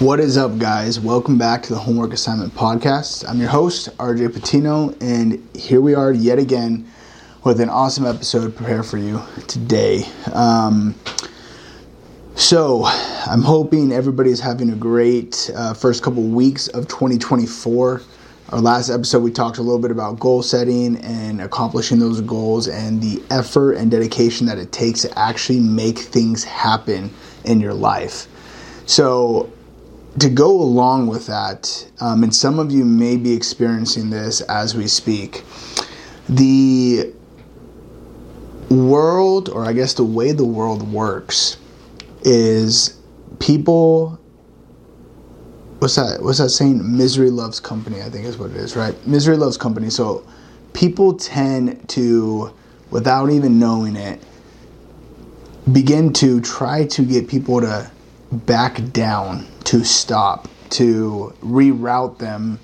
What is up, guys? Welcome back to the Homework Assignment Podcast. I'm your host, RJ Patino, and here we are yet again with an awesome episode prepared for you today. Um, so, I'm hoping everybody is having a great uh, first couple weeks of 2024. Our last episode, we talked a little bit about goal setting and accomplishing those goals and the effort and dedication that it takes to actually make things happen in your life. So, to go along with that, um, and some of you may be experiencing this as we speak, the world, or I guess the way the world works, is people. What's that? What's that saying? Misery loves company. I think is what it is, right? Misery loves company. So people tend to, without even knowing it, begin to try to get people to back down, to stop, to reroute them,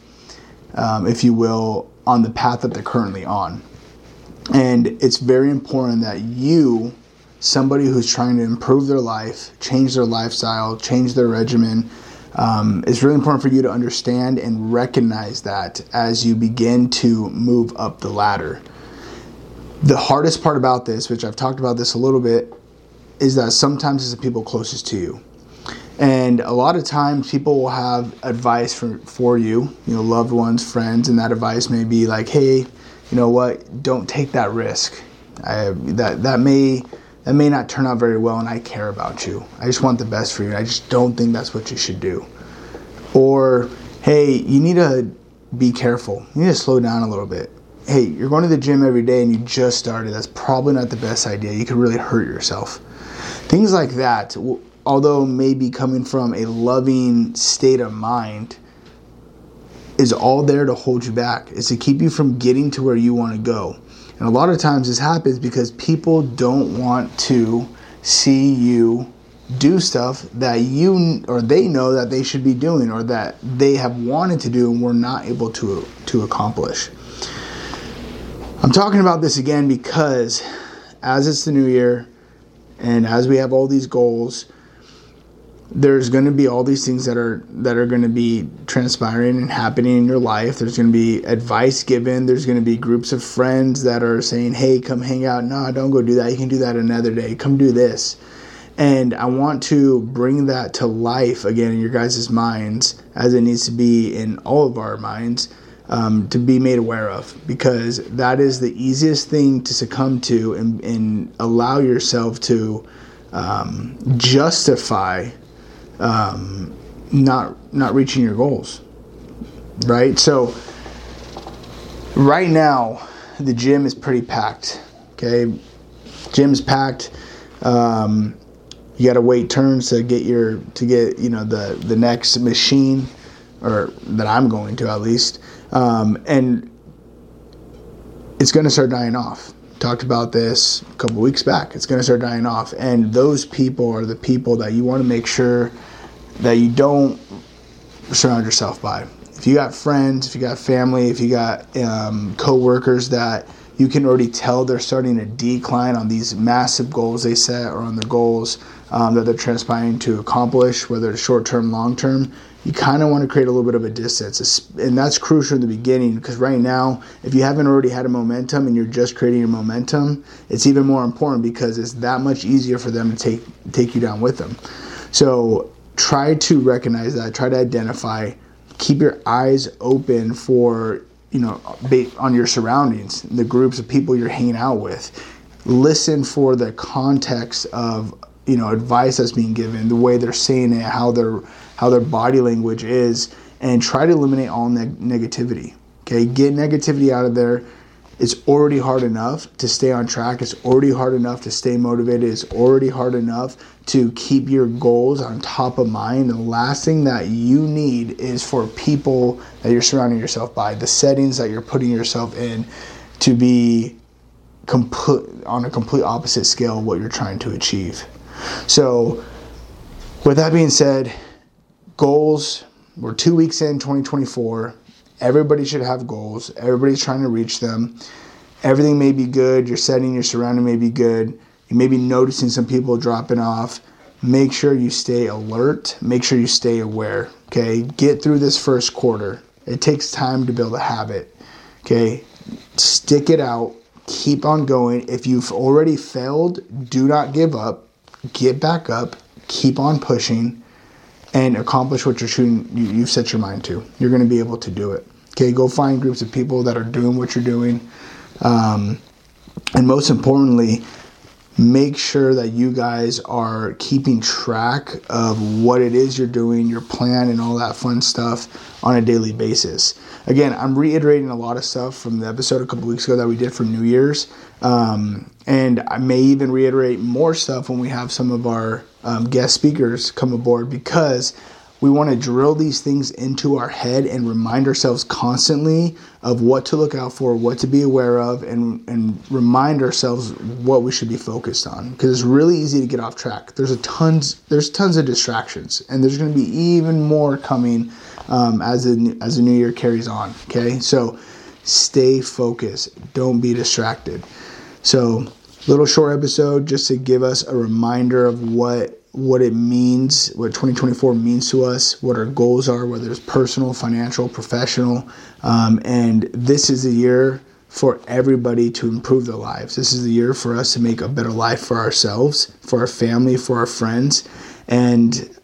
um, if you will, on the path that they're currently on. And it's very important that you, somebody who's trying to improve their life, change their lifestyle, change their regimen, um, it's really important for you to understand and recognize that as you begin to move up the ladder. The hardest part about this, which I've talked about this a little bit, is that sometimes it's the people closest to you. And a lot of times people will have advice for, for you, you know, loved ones, friends, and that advice may be like, hey, you know what, don't take that risk. I, that, that, may, that may not turn out very well, and I care about you. I just want the best for you. I just don't think that's what you should do. Or, hey, you need to be careful. You need to slow down a little bit. Hey, you're going to the gym every day and you just started. That's probably not the best idea. You could really hurt yourself. Things like that although maybe coming from a loving state of mind, is all there to hold you back. Is to keep you from getting to where you want to go. And a lot of times this happens because people don't want to see you do stuff that you or they know that they should be doing or that they have wanted to do and were not able to to accomplish. I'm talking about this again because as it's the new year and as we have all these goals, there's going to be all these things that are that are going to be transpiring and happening in your life. There's going to be advice given. There's going to be groups of friends that are saying hey come hang out. No don't go do that. You can do that another day. Come do this. And i want to bring that to life again in your guys' minds as it needs to be in all of our minds um, to be made aware of because that is the easiest thing to succumb to and, and allow yourself to um, justify um, not not reaching your goals, right? So right now the gym is pretty packed. Okay, gym's packed. Um, you got to wait turns to get your to get you know the the next machine, or that I'm going to at least, um, and it's going to start dying off. Talked about this a couple weeks back. It's going to start dying off, and those people are the people that you want to make sure that you don't surround yourself by. If you got friends, if you got family, if you got um, coworkers that you can already tell they're starting to decline on these massive goals they set or on the goals um, that they're transpiring to accomplish, whether it's short term, long term, you kind of want to create a little bit of a distance. And that's crucial in the beginning because right now, if you haven't already had a momentum and you're just creating your momentum, it's even more important because it's that much easier for them to take, take you down with them. So try to recognize that, try to identify, keep your eyes open for, you know, on your surroundings, the groups of people you're hanging out with. Listen for the context of, you know, advice that's being given, the way they're saying it, how their how their body language is, and try to eliminate all neg- negativity. Okay, get negativity out of there it's already hard enough to stay on track. It's already hard enough to stay motivated. It's already hard enough to keep your goals on top of mind. The last thing that you need is for people that you're surrounding yourself by, the settings that you're putting yourself in, to be complete on a complete opposite scale of what you're trying to achieve. So, with that being said, goals. We're two weeks in 2024 Everybody should have goals. Everybody's trying to reach them. Everything may be good. Your setting, your surrounding may be good. You may be noticing some people dropping off. make sure you stay alert, make sure you stay aware. Okay, get through this first quarter. It takes time to build a habit. Okay, stick it out, keep on going. If you've already failed, do not give up, get back up, keep on pushing, and accomplish what you're shooting, you, have set your mind to. You're going to be able to do it. Okay, go find groups of people that are doing what you're doing. Um, and most importantly, make sure that you guys are keeping track of what it is you're doing, your plan, and all that fun stuff on a daily basis. Again, I'm reiterating a lot of stuff from the episode a couple weeks ago that we did for New Year's. Um, and I may even reiterate more stuff when we have some of our um, guest speakers come aboard because we want to drill these things into our head and remind ourselves constantly of what to look out for, what to be aware of, and, and remind ourselves what we should be focused on. Because it's really easy to get off track. There's a tons there's tons of distractions, and there's going to be even more coming um, as the as the new year carries on. Okay, so stay focused. Don't be distracted. So little short episode just to give us a reminder of what what it means, what 2024 means to us, what our goals are, whether it's personal, financial, professional. Um, and this is a year for everybody to improve their lives. This is the year for us to make a better life for ourselves, for our family, for our friends. And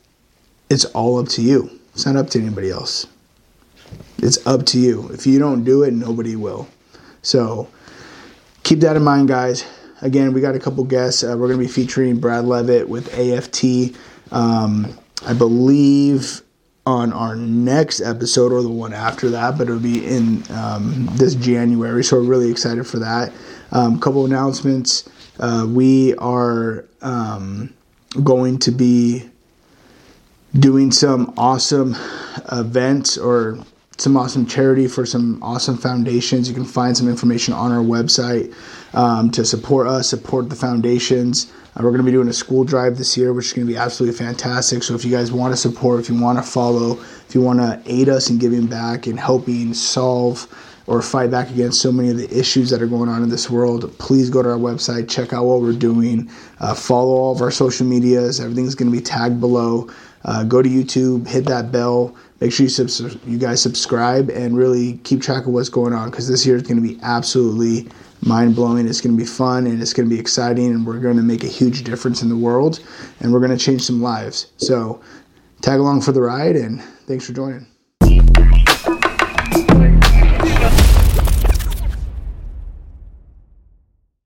it's all up to you. It's not up to anybody else. It's up to you. If you don't do it, nobody will. So keep that in mind, guys. Again, we got a couple guests. Uh, we're going to be featuring Brad Levitt with AFT. Um, I believe on our next episode or the one after that, but it'll be in um, this January. So we're really excited for that. A um, couple announcements. Uh, we are um, going to be doing some awesome events or some awesome charity for some awesome foundations. You can find some information on our website um, to support us, support the foundations. Uh, we're going to be doing a school drive this year, which is going to be absolutely fantastic. So if you guys want to support, if you want to follow, if you want to aid us in giving back and helping solve or fight back against so many of the issues that are going on in this world, please go to our website, check out what we're doing, uh, follow all of our social medias. Everything's going to be tagged below. Uh, go to YouTube, hit that bell. Make sure you, you guys subscribe and really keep track of what's going on because this year is going to be absolutely mind blowing. It's going to be fun and it's going to be exciting, and we're going to make a huge difference in the world and we're going to change some lives. So, tag along for the ride, and thanks for joining.